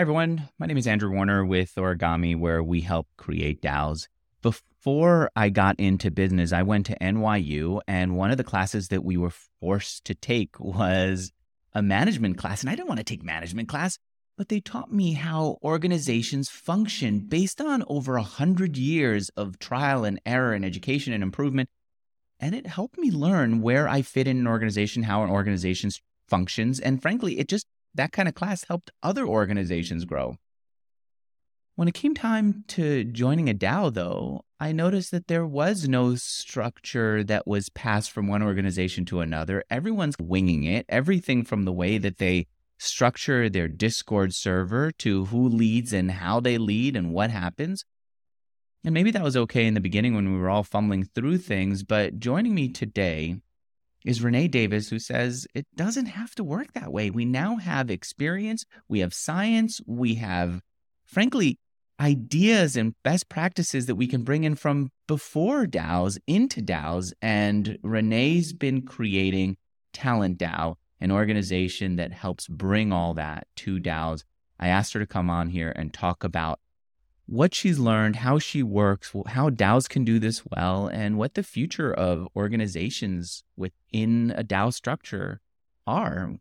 Hi, everyone. My name is Andrew Warner with Origami, where we help create DAOs. Before I got into business, I went to NYU, and one of the classes that we were forced to take was a management class. And I didn't want to take management class, but they taught me how organizations function based on over a hundred years of trial and error and education and improvement. And it helped me learn where I fit in an organization, how an organization functions. And frankly, it just, that kind of class helped other organizations grow. When it came time to joining a DAO, though, I noticed that there was no structure that was passed from one organization to another. Everyone's winging it, everything from the way that they structure their Discord server to who leads and how they lead and what happens. And maybe that was okay in the beginning when we were all fumbling through things, but joining me today is Renee Davis, who says it doesn't have to work that way. We now have experience, we have science, we have, frankly, ideas and best practices that we can bring in from before DAOs into DAOs. And Renee's been creating Talent DAO, an organization that helps bring all that to DAOs. I asked her to come on here and talk about what she's learned, how she works, how DAOs can do this well, and what the future of organizations within a DAO structure are.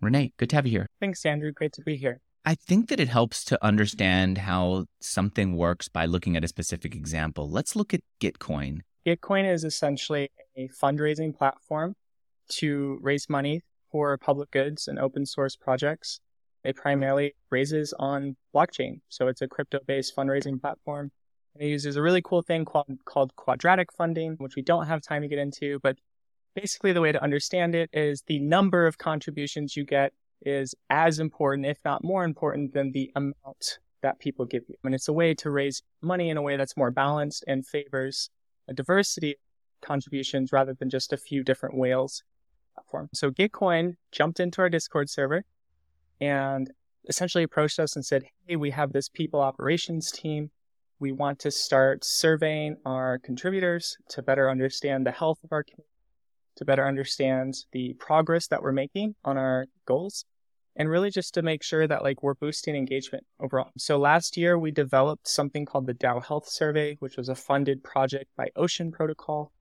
Renee, good to have you here. Thanks, Andrew. Great to be here. I think that it helps to understand how something works by looking at a specific example. Let's look at Gitcoin. Gitcoin is essentially a fundraising platform to raise money for public goods and open source projects. It primarily raises on blockchain. So it's a crypto based fundraising platform. And it uses a really cool thing called, called quadratic funding, which we don't have time to get into. But basically, the way to understand it is the number of contributions you get is as important, if not more important, than the amount that people give you. And it's a way to raise money in a way that's more balanced and favors a diversity of contributions rather than just a few different whales platform. So Gitcoin jumped into our Discord server and essentially approached us and said, Hey, we have this people operations team. We want to start surveying our contributors to better understand the health of our community, to better understand the progress that we're making on our goals and really just to make sure that like we're boosting engagement overall. So last year we developed something called the DAO Health Survey, which was a funded project by Ocean Protocol,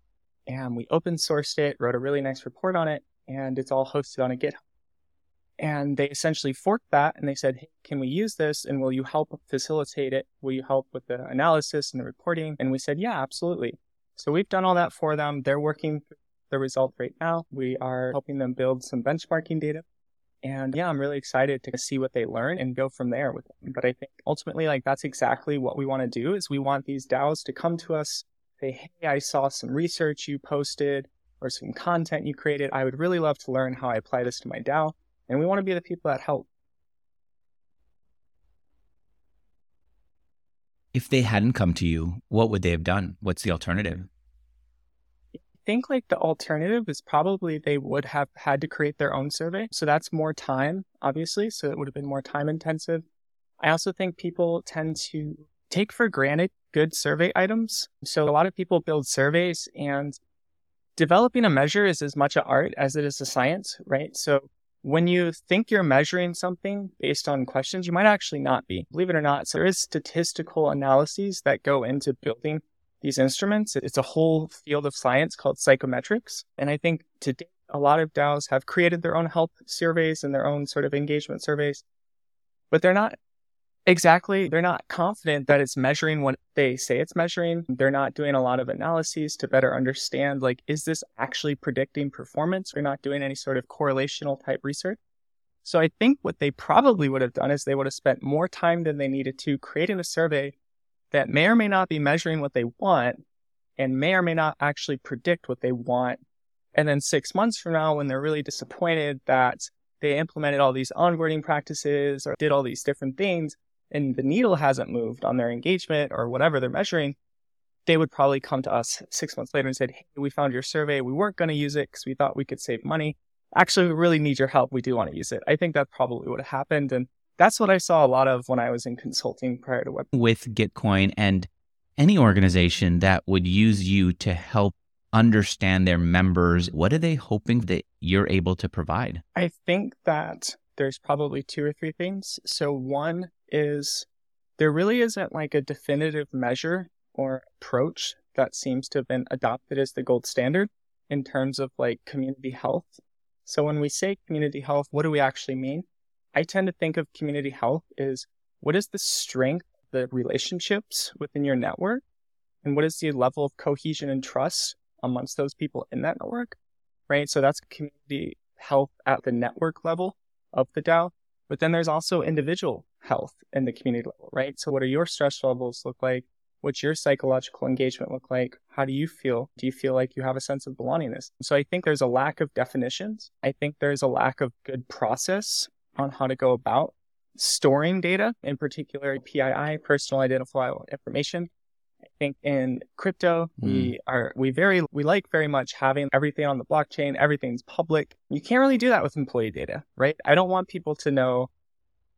and we open sourced it, wrote a really nice report on it, and it's all hosted on a GitHub. And they essentially forked that and they said, hey, can we use this? And will you help facilitate it? Will you help with the analysis and the reporting? And we said, yeah, absolutely. So we've done all that for them. They're working the result right now. We are helping them build some benchmarking data and yeah, I'm really excited to see what they learn and go from there with them. But I think ultimately, like that's exactly what we want to do is we want these DAOs to come to us, say, Hey, I saw some research you posted or some content you created. I would really love to learn how I apply this to my DAO. And we want to be the people that help. If they hadn't come to you, what would they have done? What's the alternative? I think like the alternative is probably they would have had to create their own survey. So that's more time, obviously. So it would have been more time intensive. I also think people tend to take for granted good survey items. So a lot of people build surveys and developing a measure is as much an art as it is a science, right? So when you think you're measuring something based on questions, you might actually not be. Believe it or not, so there is statistical analyses that go into building these instruments. It's a whole field of science called psychometrics. And I think today, a lot of DAOs have created their own health surveys and their own sort of engagement surveys, but they're not exactly, they're not confident that it's measuring what they say it's measuring. They're not doing a lot of analyses to better understand, like, is this actually predicting performance? They're not doing any sort of correlational type research. So I think what they probably would have done is they would have spent more time than they needed to creating a survey that may or may not be measuring what they want and may or may not actually predict what they want. And then six months from now, when they're really disappointed that they implemented all these onboarding practices or did all these different things and the needle hasn't moved on their engagement or whatever they're measuring, they would probably come to us six months later and said, Hey, we found your survey. We weren't going to use it because we thought we could save money. Actually, we really need your help. We do want to use it. I think that probably would have happened. And that's what I saw a lot of when I was in consulting prior to Web. With Gitcoin and any organization that would use you to help understand their members, what are they hoping that you're able to provide? I think that there's probably two or three things. So one is there really isn't like a definitive measure or approach that seems to have been adopted as the gold standard in terms of like community health. So when we say community health, what do we actually mean? I tend to think of community health is what is the strength, the relationships within your network, and what is the level of cohesion and trust amongst those people in that network, right? So that's community health at the network level of the DAO. But then there's also individual health in the community level, right? So what are your stress levels look like? What's your psychological engagement look like? How do you feel? Do you feel like you have a sense of belongingness? So I think there's a lack of definitions. I think there's a lack of good process on how to go about storing data, in particular PII, personal identifiable information. I think in crypto, mm. we are we very we like very much having everything on the blockchain, everything's public. You can't really do that with employee data, right? I don't want people to know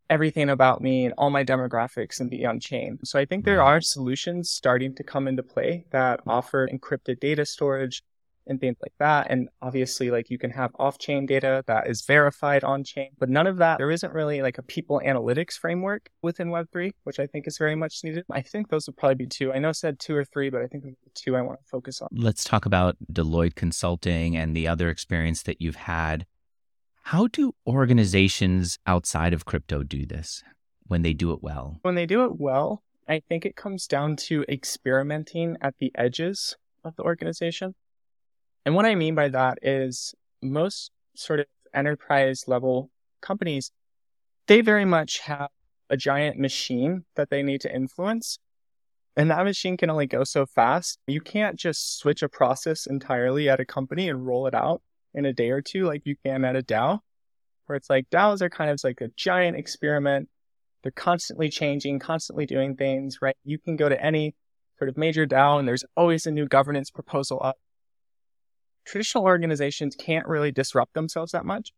everything about me and all my demographics and be on chain. So I think there are solutions starting to come into play that offer encrypted data storage and things like that. And obviously, like you can have off chain data that is verified on chain, but none of that, there isn't really like a people analytics framework within Web3, which I think is very much needed. I think those would probably be two. I know I said two or three, but I think the two I want to focus on. Let's talk about Deloitte Consulting and the other experience that you've had how do organizations outside of crypto do this when they do it well? When they do it well, I think it comes down to experimenting at the edges of the organization. And what I mean by that is most sort of enterprise level companies, they very much have a giant machine that they need to influence. And that machine can only go so fast. You can't just switch a process entirely at a company and roll it out in a day or two like you can at a DAO, where it's like DAOs are kind of like a giant experiment. They're constantly changing, constantly doing things, right? You can go to any sort of major DAO and there's always a new governance proposal up. Traditional organizations can't really disrupt themselves that much.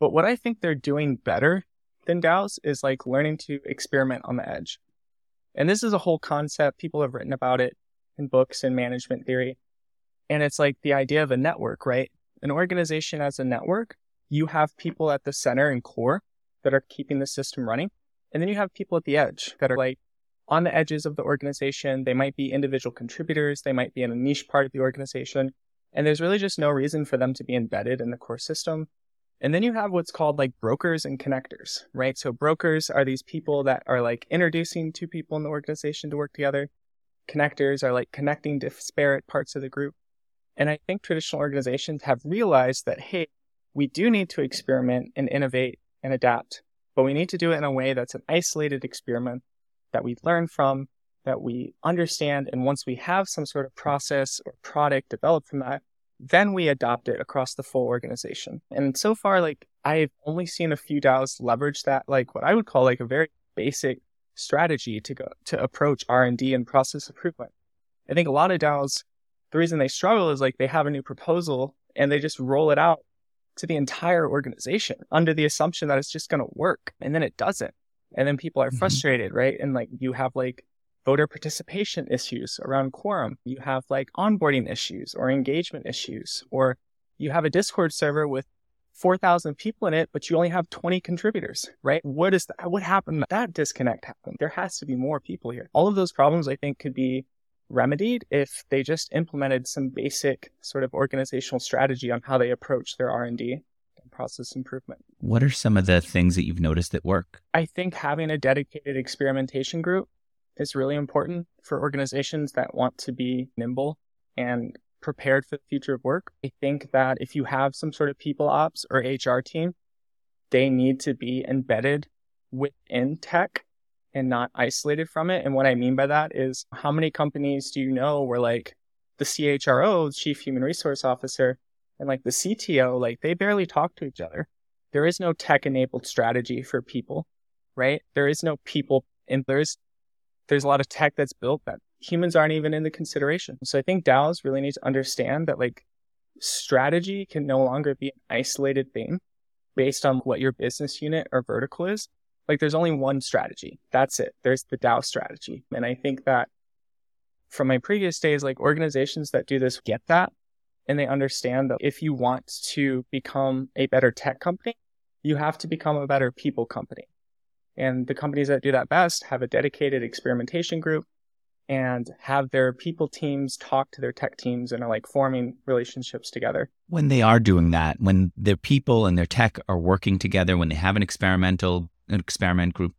But what I think they're doing better than DAOs is like learning to experiment on the edge. And this is a whole concept. People have written about it in books and management theory. And it's like the idea of a network, right? an organization as a network, you have people at the center and core that are keeping the system running. And then you have people at the edge that are like on the edges of the organization. They might be individual contributors. They might be in a niche part of the organization. And there's really just no reason for them to be embedded in the core system. And then you have what's called like brokers and connectors, right? So brokers are these people that are like introducing two people in the organization to work together. Connectors are like connecting disparate parts of the group. And I think traditional organizations have realized that, hey, we do need to experiment and innovate and adapt, but we need to do it in a way that's an isolated experiment that we learn from, that we understand. And once we have some sort of process or product developed from that, then we adopt it across the full organization. And so far, like I've only seen a few DAOs leverage that, like what I would call like a very basic strategy to go to approach R and D and process improvement. I think a lot of DAOs the reason they struggle is like they have a new proposal and they just roll it out to the entire organization under the assumption that it's just going to work and then it doesn't and then people are mm-hmm. frustrated right and like you have like voter participation issues around quorum you have like onboarding issues or engagement issues or you have a discord server with 4,000 people in it, but you only have 20 contributors, right? What is that? What happened? That disconnect happened. There has to be more people here. All of those problems, I think, could be remedied if they just implemented some basic sort of organizational strategy on how they approach their R&D and process improvement. What are some of the things that you've noticed that work? I think having a dedicated experimentation group is really important for organizations that want to be nimble and prepared for the future of work. I think that if you have some sort of people ops or HR team, they need to be embedded within tech and not isolated from it. And what I mean by that is how many companies do you know where like the CHRO, Chief Human Resource Officer, and like the CTO, like they barely talk to each other. There is no tech enabled strategy for people, right? There is no people and there's there's a lot of tech that's built that humans aren't even in the consideration. So I think DAOs really need to understand that like strategy can no longer be an isolated thing based on what your business unit or vertical is. Like there's only one strategy. That's it. There's the DAO strategy. And I think that from my previous days, like organizations that do this get that and they understand that if you want to become a better tech company, you have to become a better people company. And the companies that do that best have a dedicated experimentation group and have their people teams talk to their tech teams and are like forming relationships together. When they are doing that, when their people and their tech are working together, when they have an experimental an experiment group,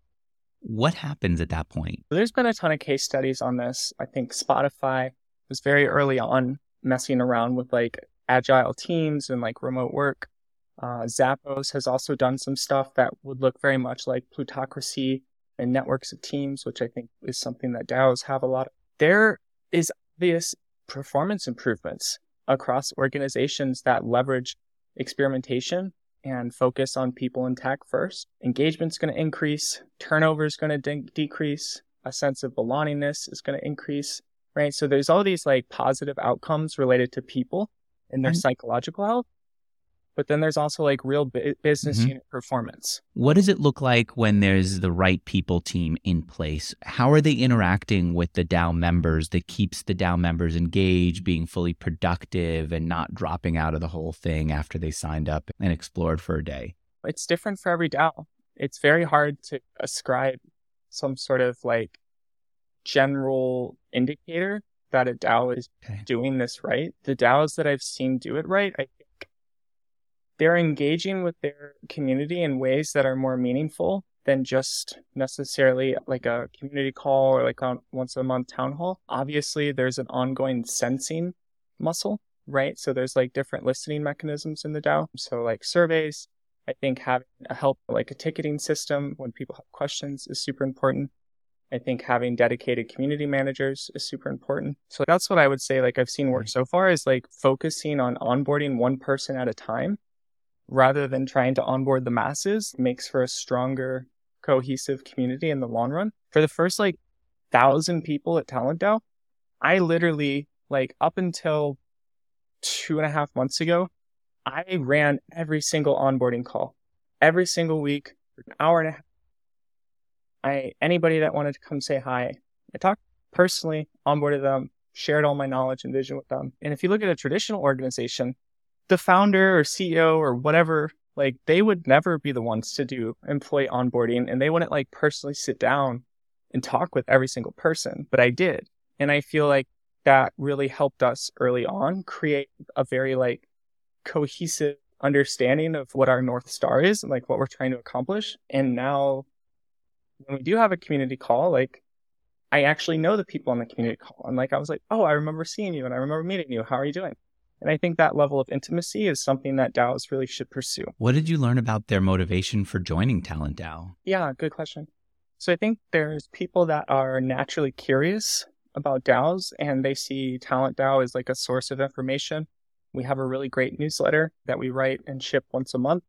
what happens at that point? There's been a ton of case studies on this. I think Spotify was very early on messing around with like agile teams and like remote work. Uh, Zappos has also done some stuff that would look very much like holacracy and networks of teams, which I think is something that DAOs have a lot of. There is obvious performance improvements across organizations that leverage experimentation and focus on people and tech first. Engagement's going to increase, turnover is going to de- decrease, a sense of belongingness is going to increase, right? So there's all these like positive outcomes related to people and their psychological health but then there's also like real bu- business mm-hmm. unit performance. What does it look like when there's the right people team in place? How are they interacting with the DAO members that keeps the DAO members engaged, being fully productive, and not dropping out of the whole thing after they signed up and explored for a day? It's different for every DAO. It's very hard to ascribe some sort of like general indicator that a DAO is okay. doing this right. The DAOs that I've seen do it right, I they're engaging with their community in ways that are more meaningful than just necessarily like a community call or like a once a month town hall. Obviously, there's an ongoing sensing muscle, right? So there's like different listening mechanisms in the DAO. So like surveys, I think having a help like a ticketing system when people have questions is super important. I think having dedicated community managers is super important. So that's what I would say like I've seen work so far is like focusing on onboarding one person at a time rather than trying to onboard the masses makes for a stronger cohesive community in the long run. For the first like thousand people at Talent DAO, I literally like up until two and a half months ago, I ran every single onboarding call every single week for an hour and a half. I anybody that wanted to come say hi, I talked personally, onboarded them, shared all my knowledge and vision with them. And if you look at a traditional organization, the founder or CEO or whatever, like they would never be the ones to do employee onboarding and they wouldn't like personally sit down and talk with every single person, but I did. And I feel like that really helped us early on create a very like cohesive understanding of what our North Star is and like what we're trying to accomplish. And now when we do have a community call, like I actually know the people on the community call. And like I was like, oh, I remember seeing you and I remember meeting you. How are you doing? And I think that level of intimacy is something that DAOs really should pursue. What did you learn about their motivation for joining Talent DAO? Yeah, good question. So I think there's people that are naturally curious about DAOs and they see Talent DAO as like a source of information. We have a really great newsletter that we write and ship once a month.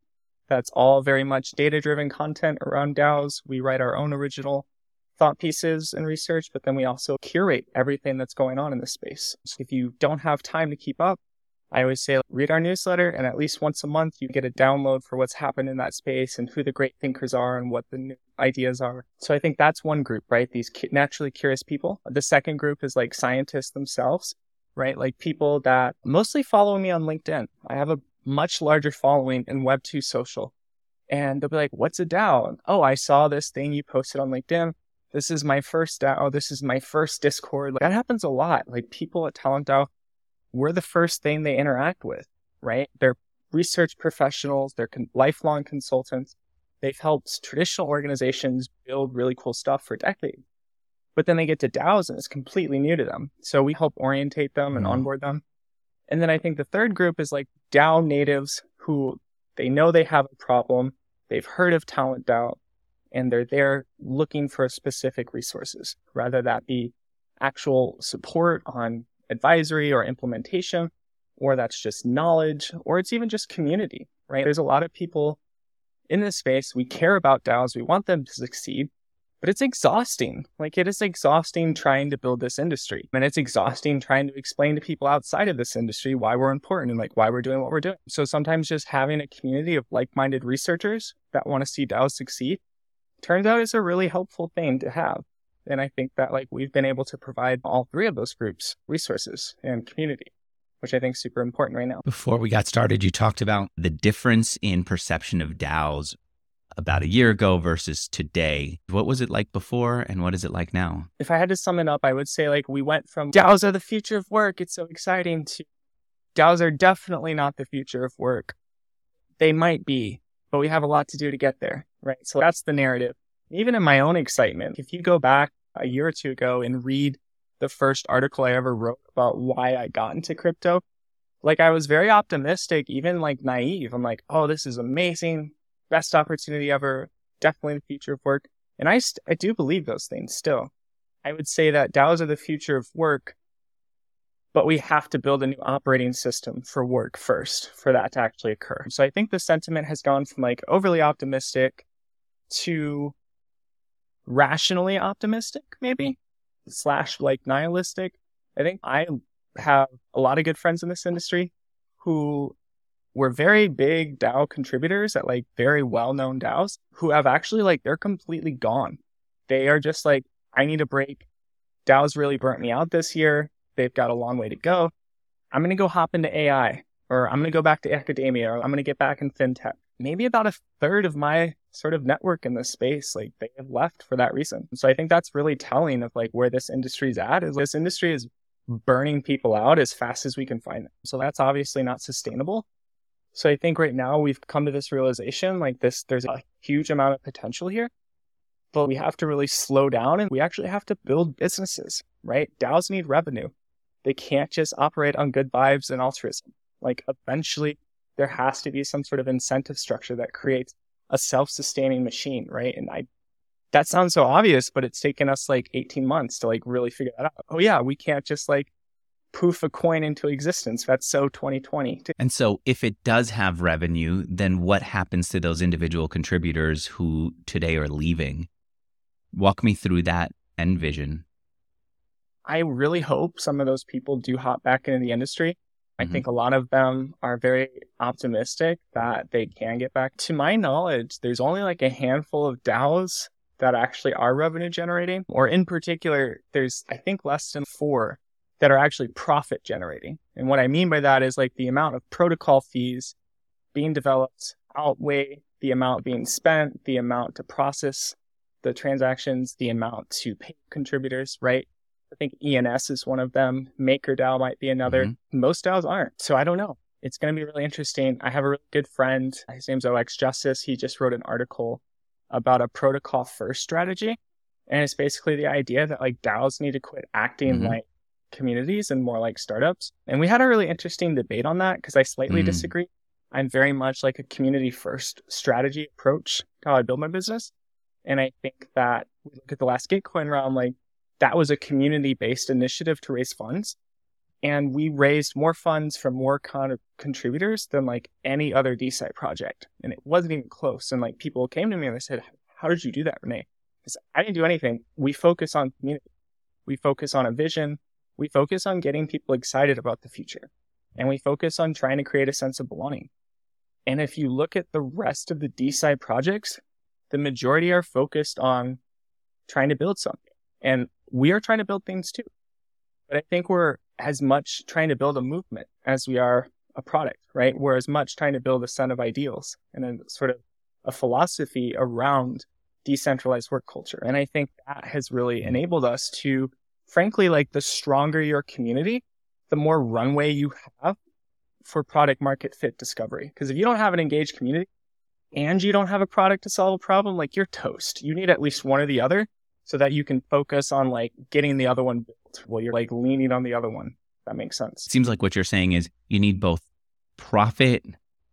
That's all very much data driven content around DAOs. We write our own original thought pieces and research, but then we also curate everything that's going on in the space. So if you don't have time to keep up, I always say read our newsletter, and at least once a month, you get a download for what's happened in that space and who the great thinkers are and what the new ideas are. So I think that's one group, right? These naturally curious people. The second group is like scientists themselves, right? Like people that mostly follow me on LinkedIn. I have a much larger following in Web2 social. And they'll be like, what's a DAO? Oh, I saw this thing you posted on LinkedIn. This is my first DAO. This is my first Discord. Like, that happens a lot. Like people at Talent DAO we're the first thing they interact with, right? They're research professionals, they're con- lifelong consultants. They've helped traditional organizations build really cool stuff for decades. But then they get to DAOs and it's completely new to them. So we help orientate them and mm-hmm. onboard them. And then I think the third group is like DAO natives who they know they have a problem, they've heard of Talent DAO, and they're there looking for specific resources, rather that be actual support on advisory or implementation, or that's just knowledge, or it's even just community, right? There's a lot of people in this space. We care about DAOs. We want them to succeed, but it's exhausting. Like it is exhausting trying to build this industry. And it's exhausting trying to explain to people outside of this industry why we're important and like why we're doing what we're doing. So sometimes just having a community of like-minded researchers that want to see DAOs succeed turns out is a really helpful thing to have. And I think that like we've been able to provide all three of those groups resources and community. which I think is super important right now. Before we got started, you talked about the difference in perception of DAOs about a year ago versus today. What was it like before and what is it like now? If I had to sum it up, I would say like we went from DAOs are the future of work, it's so exciting to DAOs are definitely not the future of work. They might be, but we have a lot to do to get there, right? So that's the narrative. Even in my own excitement, if you go back a year or two ago and read the first article I ever wrote about why I got into crypto, like I was very optimistic, even like naive. I'm like, oh, this is amazing best opportunity ever, definitely the future of work. And I, st- I do believe those things still. I would say that DAOs are the future of work, but we have to build a new operating system for work first for that to actually occur. So I think the sentiment has gone from like overly optimistic to rationally optimistic, maybe slash like nihilistic. I think I have a lot of good friends in this industry who were very big DAO contributors at like very well known DAOs who have actually like they're completely gone. They are just like, I need a break. DAOs really burnt me out this year. They've got a long way to go. I'm going to go hop into AI or I'm going to go back to academia or I'm going to get back in fintech. Maybe about a third of my sort of network in this space, like they have left for that reason. So I think that's really telling of like where this industry is at is this industry is burning people out as fast as we can find them. So that's obviously not sustainable. So I think right now we've come to this realization like this, there's a huge amount of potential here, but we have to really slow down and we actually have to build businesses, right? DAOs need revenue. They can't just operate on good vibes and altruism. Like eventually there has to be some sort of incentive structure that creates a self-sustaining machine, right? And I, that sounds so obvious, but it's taken us like 18 months to like really figure that out. Oh yeah, we can't just like poof a coin into existence. That's so 2020. And so, if it does have revenue, then what happens to those individual contributors who today are leaving? Walk me through that end vision. I really hope some of those people do hop back into the industry. I mm-hmm. think a lot of them are very optimistic that they can get back. To my knowledge, there's only like a handful of DAOs that actually are revenue generating, or in particular, there's, I think, less than four that are actually profit generating. And what I mean by that is like the amount of protocol fees being developed outweigh the amount being spent, the amount to process the transactions, the amount to pay contributors, right? I think ENS is one of them. MakerDAO might be another. Mm-hmm. Most DAOs aren't. So I don't know. It's going to be really interesting. I have a really good friend. His name's OX Justice. He just wrote an article about a protocol first strategy. And it's basically the idea that like DAOs need to quit acting mm-hmm. like communities and more like startups. And we had a really interesting debate on that because I slightly mm. disagree. I'm very much like a community first strategy approach to how I build my business. And I think that we look at the last Gitcoin round, like that was a community based initiative to raise funds. And we raised more funds from more of contributors than like any other DeSci project. And it wasn't even close. And like people came to me and they said, how did you do that, Renee? Said, I didn't do anything. We focus on community. We focus on a vision we focus on getting people excited about the future and we focus on trying to create a sense of belonging. And if you look at the rest of the DeSci projects, the majority are focused on trying to build something. And we are trying to build things too. But I think we're as much trying to build a movement as we are a product, right? We're as much trying to build a set of ideals and a sort of a philosophy around decentralized work culture. And I think that has really enabled us to frankly, like the stronger your community, the more runway you have for product market fit discovery. Because if you don't have an engaged community and you don't have a product to solve a problem, like you're toast. You need at least one or the other so that you can focus on like getting the other one built while you're like leaning on the other one. That makes sense. It seems like what you're saying is you need both profit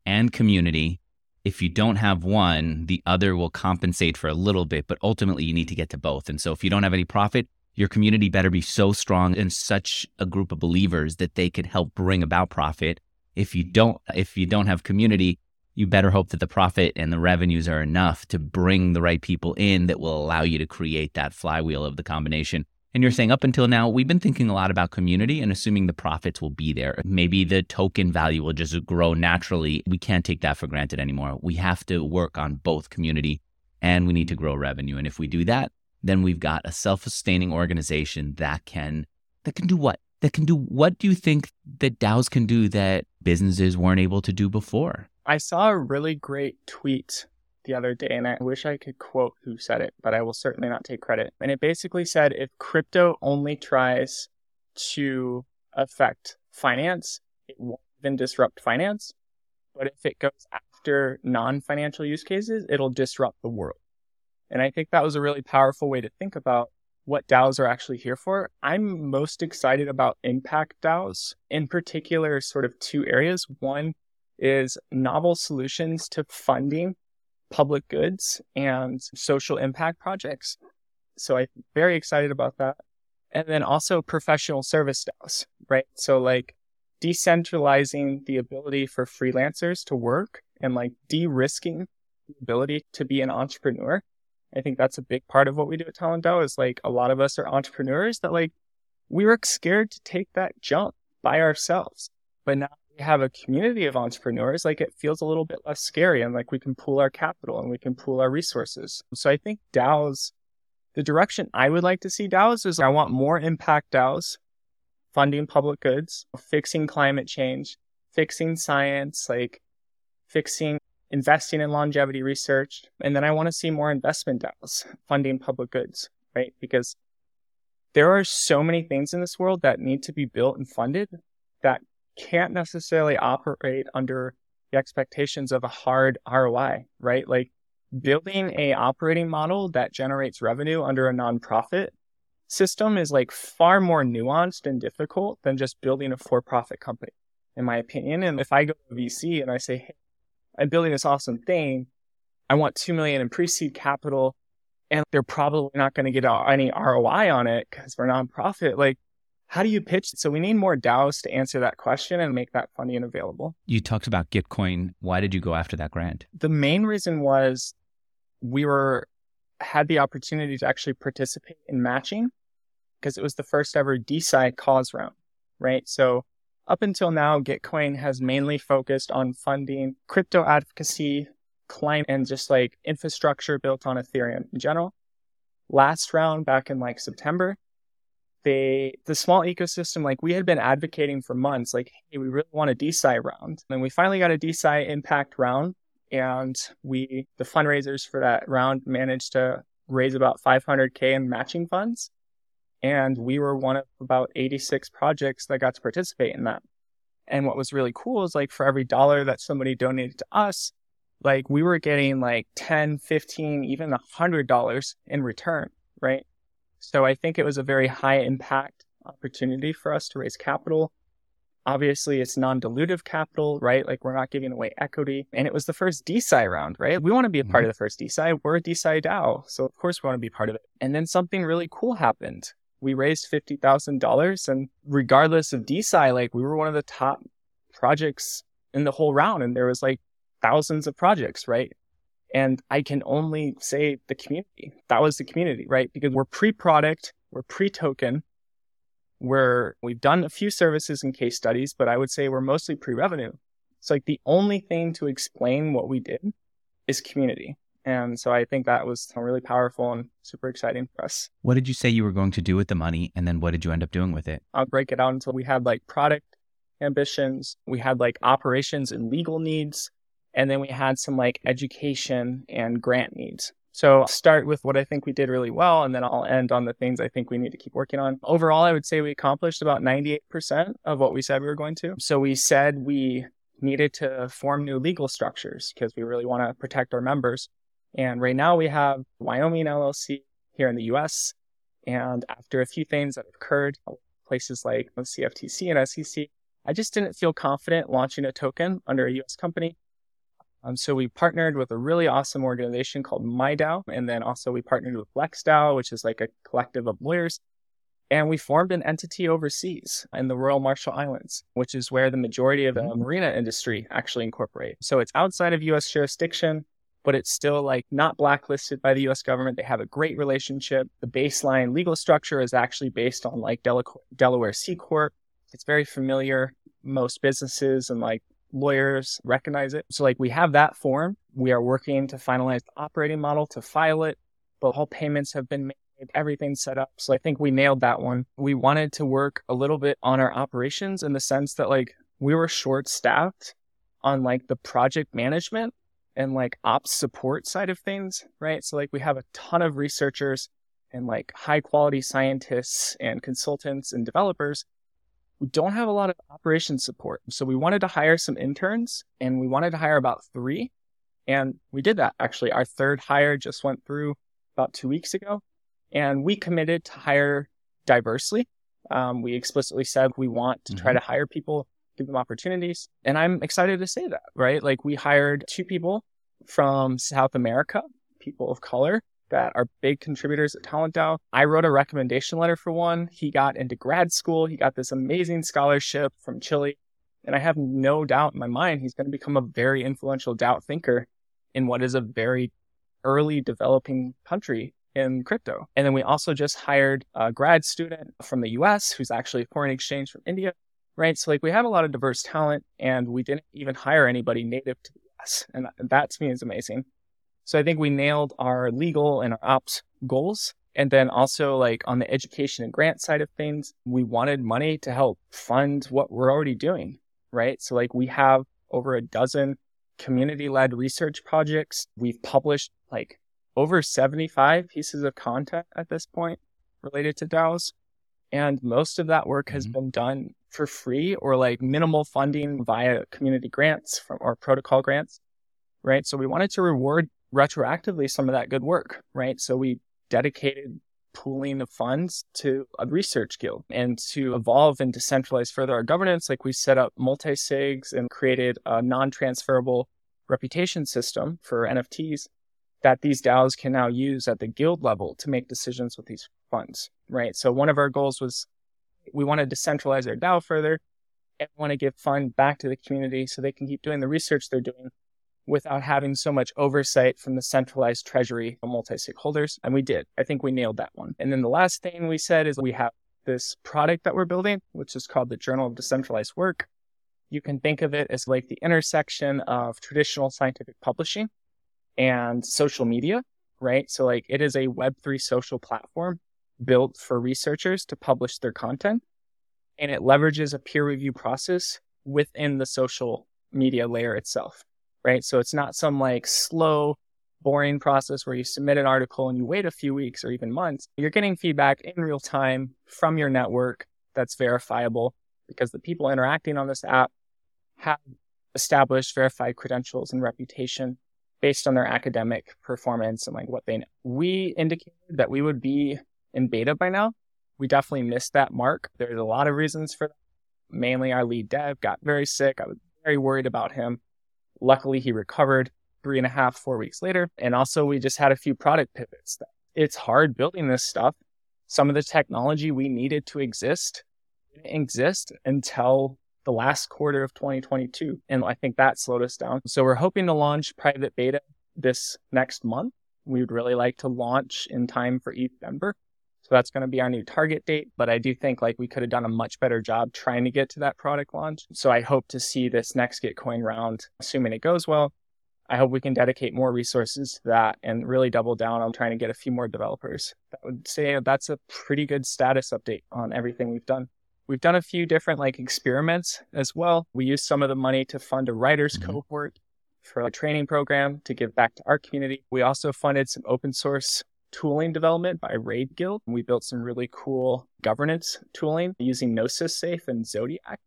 and community. If you don't have one, the other will compensate for a little bit, but ultimately you need to get to both. And so if you don't have any profit, your community better be so strong and such a group of believers that they could help bring about profit. If you don't, if you don't have community, you better hope that the profit and the revenues are enough to bring the right people in that will allow you to create that flywheel of the combination. And you're saying up until now, we've been thinking a lot about community and assuming the profits will be there. Maybe the token value will just grow naturally. We can't take that for granted anymore. We have to work on both community and we need to grow revenue. And if we do that, then we've got a self-sustaining organization that can that can do what? that can do what do you think that DAOs can do that businesses weren't able to do before? I saw a really great tweet the other day, and I wish I could quote who said it, but I will certainly not take credit. And it basically said if crypto only tries to affect finance, it won't even disrupt finance. But if it goes after non financial use cases, it'll disrupt the world. And I think that was a really powerful way to think about what DAOs are actually here for. I'm most excited about impact DAOs, in particular, sort of two areas. One is novel solutions to funding public goods and social impact projects. So I'm very excited about that. And then also professional service DAOs, right? So like decentralizing the ability for freelancers to work and like de-risking the ability to be an entrepreneur. I think that's a big part of what we do at Talent DAO is like a lot of us are entrepreneurs that like we were scared to take that jump by ourselves. But now have a community of entrepreneurs, like it feels a little bit less scary and like we can pool our capital and we can pool our resources. So I think DAOs, the direction I would like to see DAOs is I want more impact DAOs, funding public goods, fixing climate change, fixing science, like fixing investing in longevity research. And then I want to see more investment DAOs funding public goods, right? Because there are so many things in this world that need to be built and funded that can't necessarily operate under the expectations of a hard ROI, right? Like building a operating model that generates revenue under a nonprofit system is like far more nuanced and difficult than just building a for-profit company, in my opinion. And if I go to VC and I say, hey, I'm building this awesome thing, I want two million in pre-seed capital, and they're probably not going to get any ROI on it because we're nonprofit. Like how do you pitch? So we need more DAOs to answer that question and make that funding available. You talked about Gitcoin. Why did you go after that grant? The main reason was we were had the opportunity to actually participate in matching because it was the first ever DeSci cause round, right? So up until now, Gitcoin has mainly focused on funding crypto advocacy, client, and just like infrastructure built on Ethereum in general. Last round back in like September, they the small ecosystem like we had been advocating for months like hey we really want a DeSci round. And we finally got a DeSci impact round and we the fundraisers for that round managed to raise about 500k in matching funds. And we were one of about 86 projects that got to participate in that. And what was really cool is like for every dollar that somebody donated to us like we were getting like 10 15 even hundred dollars in return right so I think it was a very high impact opportunity for us to raise capital. Obviously, it's non dilutive capital, right? Like we're not giving away equity. And it was the first DeSci round, right? We want to be a part of the first DeSci. We're a DeSci DAO. So, of course, we want to be part of it. And then something really cool happened. We raised $50,000. And regardless of DeSci, like we were one of the top projects in the whole round. And there was like thousands of projects, right? And I can only say the community. That was the community, right? Because we're pre-product, we're pre-token, we're we've done a few services and case studies, but I would say we're mostly pre-revenue. It's like the only thing to explain what we did is community. And so I think that was really powerful and super exciting for us. What did you say you were going to do with the money? And then what did you end up doing with it? I'll break it out until we had like product ambitions, we had like operations and legal needs, and then we had some like education and grant needs. So I'll start with what I think we did really well, and then I'll end on the things I think we need to keep working on. Overall, I would say we accomplished about 98% of what we said we were going to. So we said we needed to form new legal structures because we really want to protect our members. And right now we have Wyoming LLC here in the US. And after a few things that occurred, places like the CFTC and SEC, I just didn't feel confident launching a token under a US company. Um, so we partnered with a really awesome organization called MIDAO, and then also we partnered with LexDAO, which is like a collective of lawyers. And we formed an entity overseas in the Royal Marshall Islands, which is where the majority of the mm-hmm. marina industry actually incorporate. So it's outside of US jurisdiction, but it's still like not blacklisted by the US government. They have a great relationship. The baseline legal structure is actually based on like Delaware C Corp. It's very familiar. Most businesses and like lawyers recognize it. So like we have that form. We are working to finalize the operating model to file it, but all payments have been made everything's set up. So I think we nailed that one. We wanted to work a little bit on our operations in the sense that like we were short staffed on like the project management and like ops support side of things, right? So like we have a ton of researchers and like high quality scientists and consultants and developers. We don't have a lot of operations support. So we wanted to hire some interns and we wanted to hire about three. And we did that actually. Our third hire just went through about two weeks ago. And we committed to hire diversely. Um, we explicitly said we want to mm-hmm. try to hire people give them opportunities. And I'm excited to say that, right? Like we hired two people from South America, people of color that are big contributors at TalentDAO. I wrote a recommendation letter for one. He got into grad school. He got this amazing scholarship from Chile. And I have no doubt in my mind he's going to become a very influential DAO thinker in what is a very early developing country in crypto. And then we also just hired a grad student from the US who's actually a foreign exchange from India right? So like we have a lot of diverse talent and we didn't even hire anybody native to the US. And that to me is amazing. So I think we nailed our legal and our ops goals. And then also like on the education and grant side of things, we wanted money to help fund what we're already doing, right? So like we have over a dozen community led research projects. We've published like over 75 pieces of content at this point related to DAOs. And most of that work has mm-hmm. been done for free or like minimal funding via community grants from, or protocol grants, right? So we wanted to reward retroactively some of that good work, right? So we dedicated pooling of funds to a research guild and to evolve and decentralize further our governance. Like we set up multi sigs and created a non transferable reputation system for NFTs that these DAOs can now use at the guild level to make decisions with these funds, right? So one of our goals was we want to decentralize our DAO further and want to give fund back to the community so they can keep doing the research they're doing without having so much oversight from the centralized treasury of multi stakeholders. And we did. I think we nailed that one. And then the last thing we said is we have this product that we're building, which is called the Journal of Decentralized Work. You can think of it as like the intersection of traditional scientific publishing and social media, right? So like it is a Web3 social platform built for researchers to publish their content. And it leverages a peer review process within the social media layer itself, right? So it's not some like slow, boring process where you submit an article and you wait a few weeks or even months. You're getting feedback in real time from your network that's verifiable because the people interacting on this app have established verified credentials and reputation based on their academic performance and like what they know. We indicated that we would be in beta by now. We definitely missed that mark. There's a lot of reasons for that. Mainly our lead dev got very sick. I was very worried about him. Luckily, he recovered three and a half, four weeks later. And also, we just had a few product pivots. It's hard building this stuff. Some of the technology we needed to exist didn't exist until the last quarter of 2022. And I think that slowed us down. So we're hoping to launch private beta this next month. We would really like to launch in time for ETHDenver. So that's going to be our new target date. But I do think like we could have done a much better job trying to get to that product launch. So I hope to see this next Gitcoin round, assuming it goes well. I hope we can dedicate more resources to that and really double down on trying to get a few more developers. That would say that's a pretty good status update on everything we've done. We've done a few different like experiments as well. We used some of the money to fund a writers mm-hmm. cohort for a training program to give back to our community. We also funded some open source tooling development by Raid Guild. We built some really cool governance tooling using Gnosis Safe and Zodiac,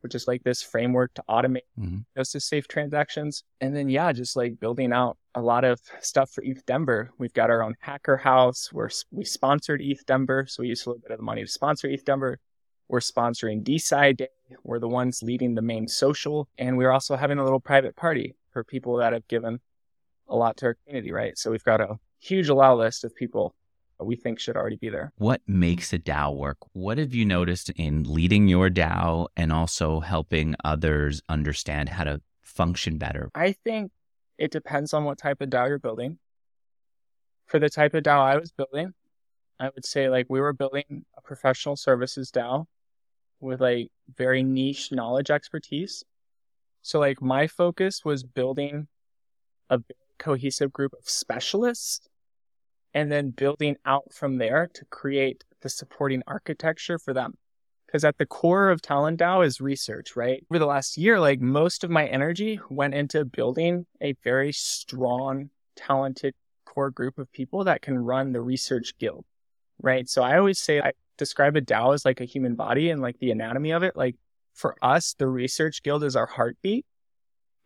which is like this framework to automate mm-hmm. Gnosis Safe transactions. And then, yeah, just like building out a lot of stuff for ETHDenver. We've got our own hacker house where we sponsored ETHDenver. So we used a little bit of the money to sponsor ETHDenver. We're sponsoring DeSci Day. We're the ones leading the main social. And we're also having a little private party for people that have given a lot to our community, right? So we've got a huge allow list of people we think should already be there. What makes a DAO work? What have you noticed in leading your DAO and also helping others understand how to function better? I think it depends on what type of DAO you're building. For the type of DAO I was building, I would say like we were building a professional services DAO with like very niche knowledge expertise. So like my focus was building a cohesive group of specialists and then building out from there to create the supporting architecture for them. Because at the core of Talent DAO is research, right? Over the last year, like most of my energy went into building a very strong, talented core group of people that can run the research guild, right? So I always say I describe a DAO as like a human body and like the anatomy of it. Like for us, the research guild is our heartbeat.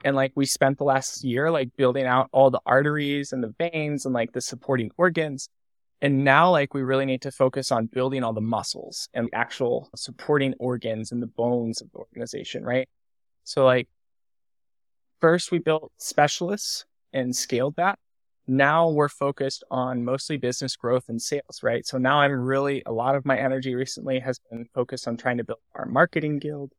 And like we spent the last year like building out all the arteries and the veins and like the supporting organs. And now like we really need to focus on building all the muscles and the actual supporting organs and the bones of the organization, right? So like first we built specialists and scaled that. Now we're focused on mostly business growth and sales, right? So now I'm really, a lot of my energy recently has been focused on trying to build our marketing guild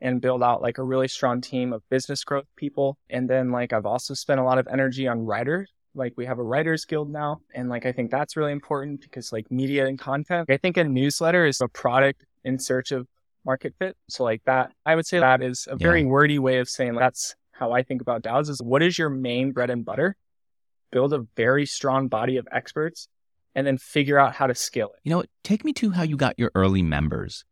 and build out like a really strong team of business growth people. And then like I've also spent a lot of energy on writers. Like we have a writers guild now. And like I think that's really important because like media and content, I think a newsletter is a product in search of market fit. So like that, I would say that is a very yeah. wordy way of saying that's how I think about DAOs is what is your main bread and butter? Build a very strong body of experts and then figure out how to scale it. You know, take me to how you got your early members.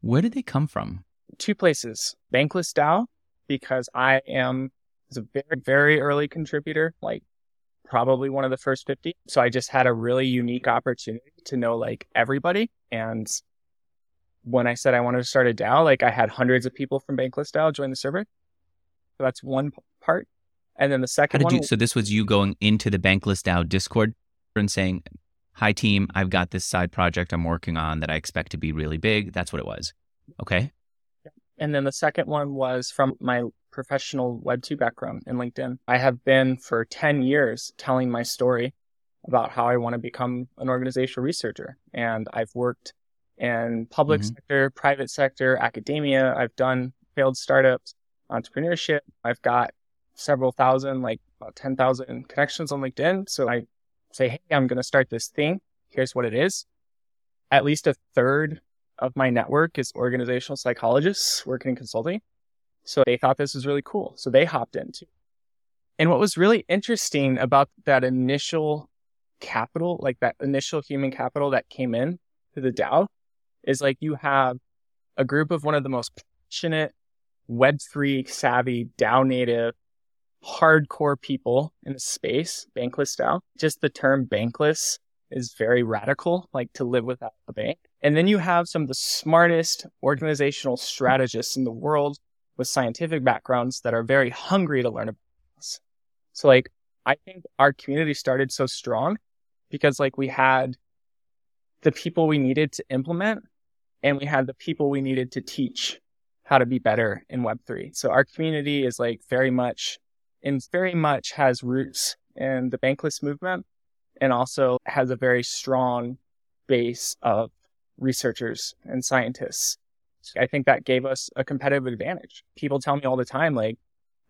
Where did they come from? Two places Bankless DAO, because I am a very, very early contributor, like probably one of the first 50. So I just had a really unique opportunity to know like everybody. And when I said I wanted to start a DAO, like I had hundreds of people from Bankless DAO join the server. So that's one part. And then the second How did you, so this was you going into the Bankless DAO Discord and saying, Hi team, I've got this side project I'm working on that I expect to be really big. That's what it was. Okay. And then the second one was from my professional Web2 background in LinkedIn. I have been for 10 years telling my story about how I want to become an organizational researcher. And I've worked in public mm-hmm. sector, private sector, academia. I've done failed startups, entrepreneurship. I've got several thousand, like about 10,000 connections on LinkedIn. So I say, Hey, I'm going to start this thing. Here's what it is. At least a third of my network is organizational psychologists working in consulting. So they thought this was really cool. So they hopped in too. And what was really interesting about that initial capital, like that initial human capital that came in to the DAO is like you have a group of one of the most passionate Web3 savvy DAO native hardcore people in the space, bankless DAO. Just the term bankless is very radical, like to live without a bank. And then you have some of the smartest organizational strategists in the world with scientific backgrounds that are very hungry to learn about this. So like, I think our community started so strong because like we had the people we needed to implement and we had the people we needed to teach how to be better in Web3. So our community is like very much and very much has roots in the bankless movement and also has a very strong base of researchers and scientists. I think that gave us a competitive advantage. People tell me all the time, like,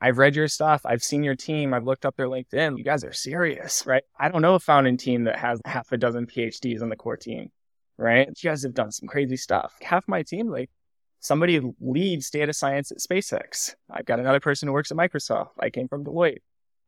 I've read your stuff. I've seen your team. I've looked up their LinkedIn. You guys are serious, right? I don't know a founding team that has half a dozen PhDs on the core team, right? You guys have done some crazy stuff. Half my team, like, somebody leads data science at SpaceX. I've got another person who works at Microsoft. I came from Deloitte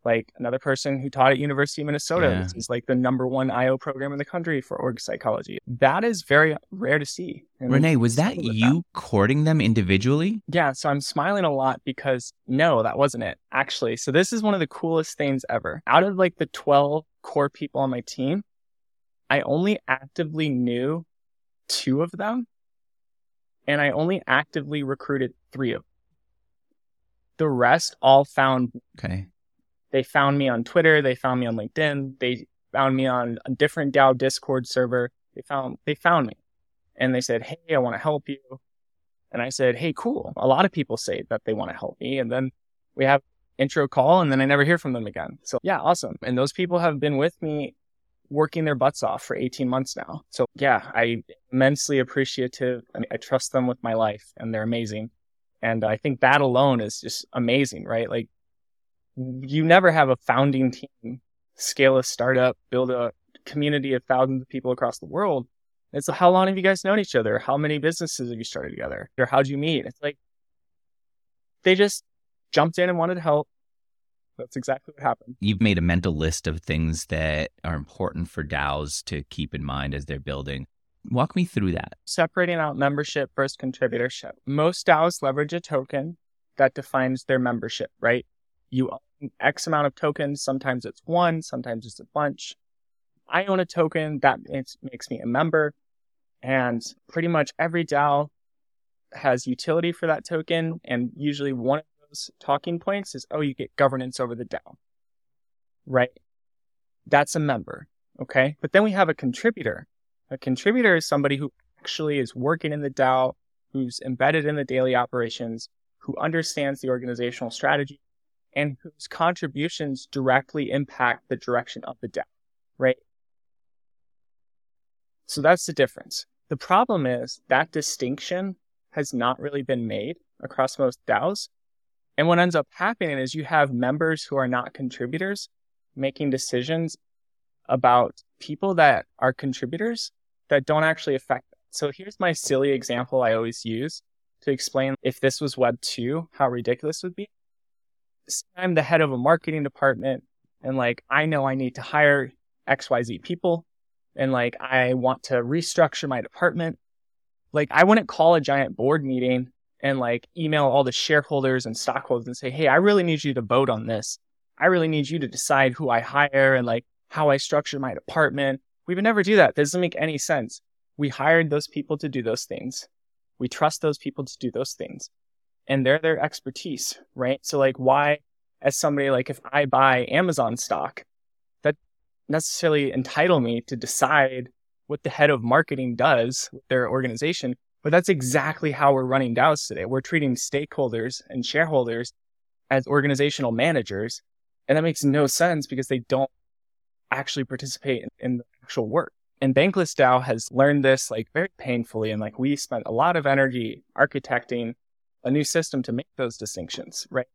like another person who taught at University of Minnesota. Yeah. This is like the number one IO program in the country for org psychology. That is very rare to see. And Renee, was that you that. courting them individually? Yeah. So I'm smiling a lot because no, that wasn't it actually. So this is one of the coolest things ever. Out of like the 12 core people on my team, I only actively knew two of them and I only actively recruited three of them. The rest all found okay they found me on Twitter. They found me on LinkedIn. They found me on a different DAO Discord server. They found, they found me and they said, Hey, I want to help you. And I said, Hey, cool. A lot of people say that they want to help me. And then we have intro call and then I never hear from them again. So yeah, awesome. And those people have been with me working their butts off for 18 months now. So yeah, I immensely appreciative. I, mean, I trust them with my life and they're amazing. And I think that alone is just amazing, right? Like you never have a founding team scale a startup, build a community of thousands of people across the world. It's how long have you guys known each other? How many businesses have you started together? Or how'd you meet? It's like they just jumped in and wanted to help. That's exactly what happened. You've made a mental list of things that are important for DAOs to keep in mind as they're building. Walk me through that. Separating out membership versus contributorship. Most DAOs leverage a token that defines their membership, right? You own X amount of tokens. Sometimes it's one, sometimes it's a bunch. I own a token that makes me a member. And pretty much every DAO has utility for that token. And usually one of those talking points is, oh, you get governance over the DAO, right? That's a member. Okay. But then we have a contributor. A contributor is somebody who actually is working in the DAO, who's embedded in the daily operations, who understands the organizational strategy, and whose contributions directly impact the direction of the DAO, right? So that's the difference. The problem is that distinction has not really been made across most DAOs. And what ends up happening is you have members who are not contributors making decisions about people that are contributors that don't actually affect them. So here's my silly example I always use to explain if this was Web 2, how ridiculous it would be. I'm the head of a marketing department and like I know I need to hire XYZ people and like I want to restructure my department. Like I wouldn't call a giant board meeting and like email all the shareholders and stockholders and say, Hey, I really need you to vote on this. I really need you to decide who I hire and like how I structure my department. We would never do that. That doesn't make any sense. We hired those people to do those things. We trust those people to do those things and they're their expertise, right? So like why as somebody like if I buy Amazon stock, that necessarily entitle me to decide what the head of marketing does with their organization. But that's exactly how we're running DAOs today. We're treating stakeholders and shareholders as organizational managers. And that makes no sense because they don't actually participate in, in the actual work. And Bankless DAO has learned this like very painfully. And like we spent a lot of energy architecting a new system to make those distinctions, right?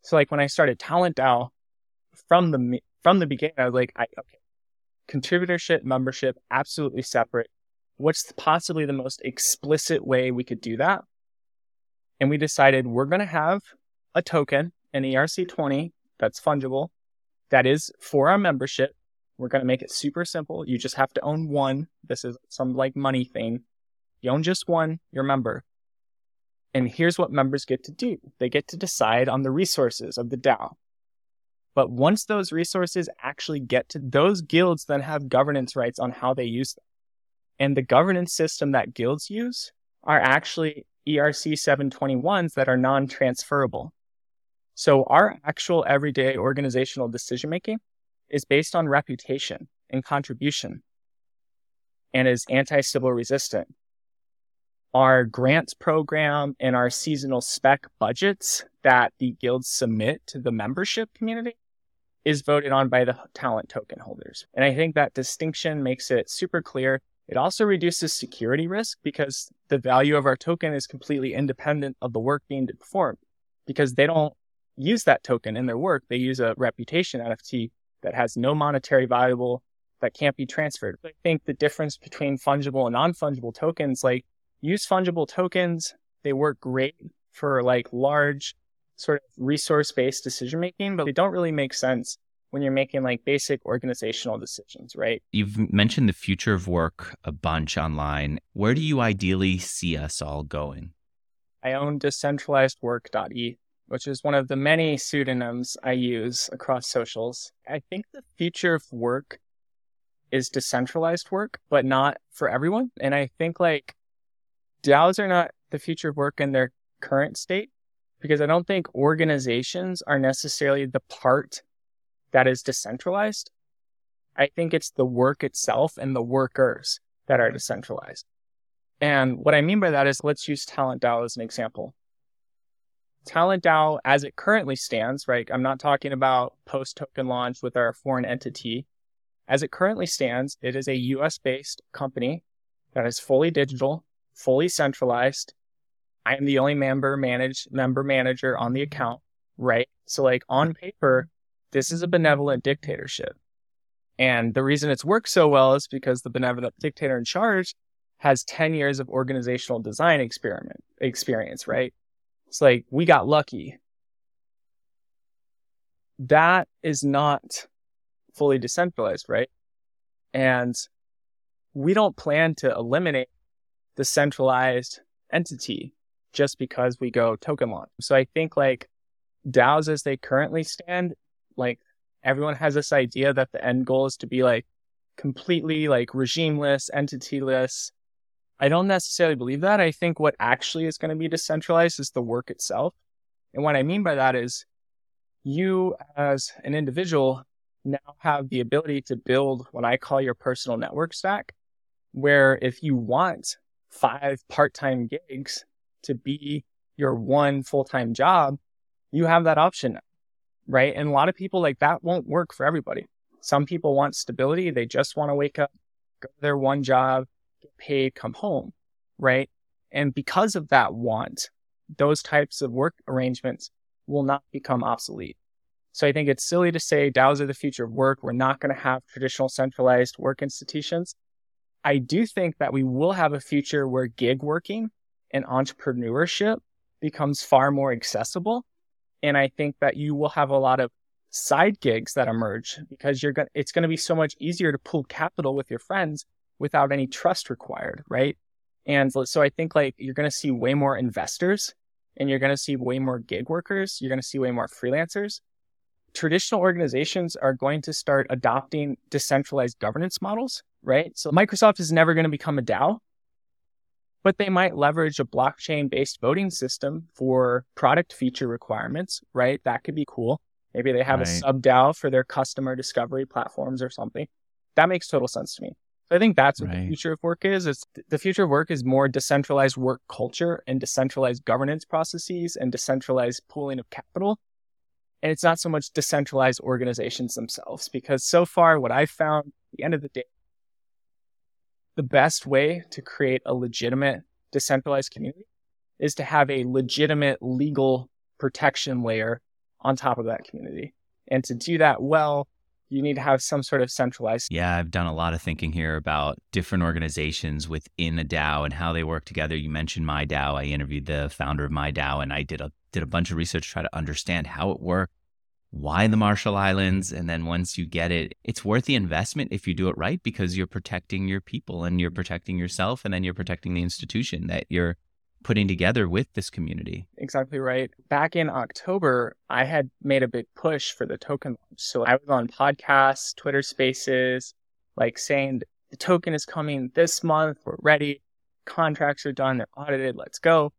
So like when I started Talent DAO from the from the beginning, I was like, I, okay, contributorship, membership, absolutely separate. What's possibly the most explicit way we could do that? And we decided we're going to have a token, an ERC20 that's fungible, that is for our membership. We're going to make it super simple. You just have to own one. This is some like money thing. You own just one, you're a member. And here's what members get to do. They get to decide on the resources of the DAO. But once those resources actually get to those guilds then have governance rights on how they use them. And the governance system that guilds use are actually ERC 721s that are non-transferable. So our actual everyday organizational decision making is based on reputation and contribution and is anti Sybil resistant. Our grants program and our seasonal spec budgets that the guilds submit to the membership community is voted on by the talent token holders. And I think that distinction makes it super clear. It also reduces security risk because the value of our token is completely independent of the work being performed because they don't use that token in their work. They use a reputation NFT that has no monetary value that can't be transferred. I think the difference between fungible and non-fungible tokens, like use fungible tokens, they work great for like large sort of resource based decision making, but they don't really make sense when you're making like basic organizational decisions, right? You've mentioned the future of work a bunch online. Where do you ideally see us all going? I own decentralizedwork.eth, which is one of the many pseudonyms I use across socials. I think the future of work is decentralized work, but not for everyone. And I think like DAOs are not the future of work in their current state because I don't think organizations are necessarily the part that is decentralized. I think it's the work itself and the workers that are decentralized. And what I mean by that is let's use Talent DAO as an example. Talent DAO, as it currently stands, right? I'm not talking about post token launch with our foreign entity. As it currently stands, it is a US based company that is fully digital, fully centralized, I am the only member managed member manager on the account, right? So like on paper, this is a benevolent dictatorship. And the reason it's worked so well is because the benevolent dictator in charge has 10 years of organizational design experiment experience, right? It's like we got lucky. that is not fully decentralized, right? And we don't plan to eliminate the centralized entity just because we go token launch. So I think like DAOs as they currently stand, like everyone has this idea that the end goal is to be like completely like regimeless, entityless. I don't necessarily believe that. I think what actually is going to be decentralized is the work itself. And what I mean by that is you as an individual now have the ability to build what I call your personal network stack, where if you want five part time gigs to be your one full time job, you have that option, right? And a lot of people like that won't work for everybody. Some people want stability. They just want to wake up, go to their one job, get paid, come home, right? And because of that want, those types of work arrangements will not become obsolete. So I think it's silly to say DAOs are the future of work. We're not going to have traditional centralized work institutions. I do think that we will have a future where gig working and entrepreneurship becomes far more accessible. And I think that you will have a lot of side gigs that emerge because you're going it's going to be so much easier to pull capital with your friends without any trust required, right? And so I think like you're going to see way more investors and you're going to see way more gig workers, you're going to see way more freelancers. Traditional organizations are going to start adopting decentralized governance models right? So Microsoft is never going to become a DAO, but they might leverage a blockchain based voting system for product feature requirements, right? That could be cool. Maybe they have right. a sub DAO for their customer discovery platforms or something. That makes total sense to me. So I think that's what right. the future of work is. It's the future of work is more decentralized work culture and decentralized governance processes and decentralized pooling of capital. And it's not so much decentralized organizations themselves because so far what I've found at the end of the day the best way to create a legitimate decentralized community is to have a legitimate legal protection layer on top of that community. And to do that well, you need to have some sort of centralized. Yeah, I've done a lot of thinking here about different organizations within a DAO and how they work together. You mentioned MIDAO. I interviewed the founder of MIDAO and I did a did a bunch of research to try to understand how it worked, why the Marshall Islands. And then once you get it, it's worth the investment if you do it right because you're protecting your people and you're protecting yourself and then you're protecting the institution that you're putting together with this community. Exactly right. Back in October, I had made a big push for the token launch. So I was on podcasts, Twitter spaces, like saying the token is coming this month. We're ready. Contracts are done. They're audited. Let's go.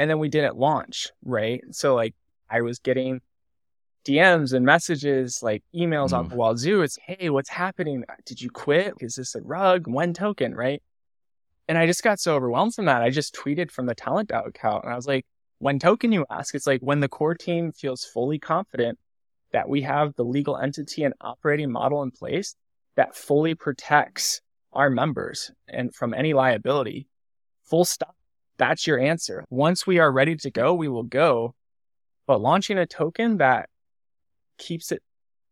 And then we didn't launch, right? So like I was getting DMs and messages, like emails mm. off the wazoo. It's, hey, what's happening? Did you quit? Is this a rug? One token, right? And I just got so overwhelmed from that. I just tweeted from the Talent account and I was like, when token you ask? It's like when the core team feels fully confident that we have the legal entity and operating model in place that fully protects our members and from any liability. Full stop. That's your answer. Once we are ready to go, we will go. But launching a token that keeps it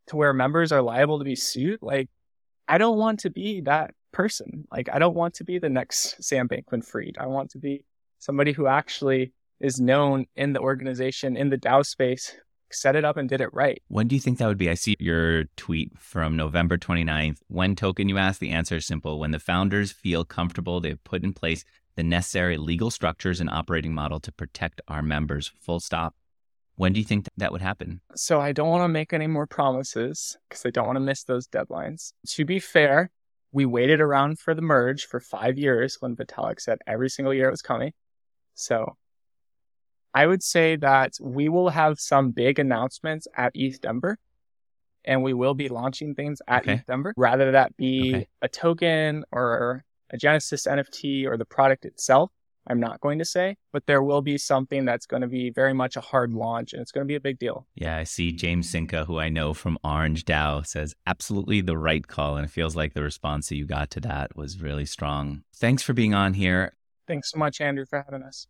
to where members are liable to be sued. Like, I don't want to be that person. Like, I don't want to be the next Sam Bankman Fried. I want to be somebody who actually is known in the organization, in the DAO space, set it up and did it right. When do you think that would be? I see your tweet from November 29th. When token you ask, the answer is simple. When the founders feel comfortable, they've put in place the necessary legal structures and operating model to protect our members. Full stop. When do you think that would happen? So I don't want to make any more promises because I don't want to miss those deadlines. To be fair, we waited around for the merge for five years when Vitalik said every single year it was coming. So I would say that we will have some big announcements at ETH Denver and we will be launching things at okay. ETH Denver, rather that be okay. a token or a Genesis NFT or the product itself. I'm not going to say, but there will be something that's going to be very much a hard launch and it's going to be a big deal. Yeah, I see James Cinca, who I know from Orange DAO, says absolutely the right call. And it feels like the response that you got to that was really strong. Thanks for being on here. Thanks so much, Andrew, for having us.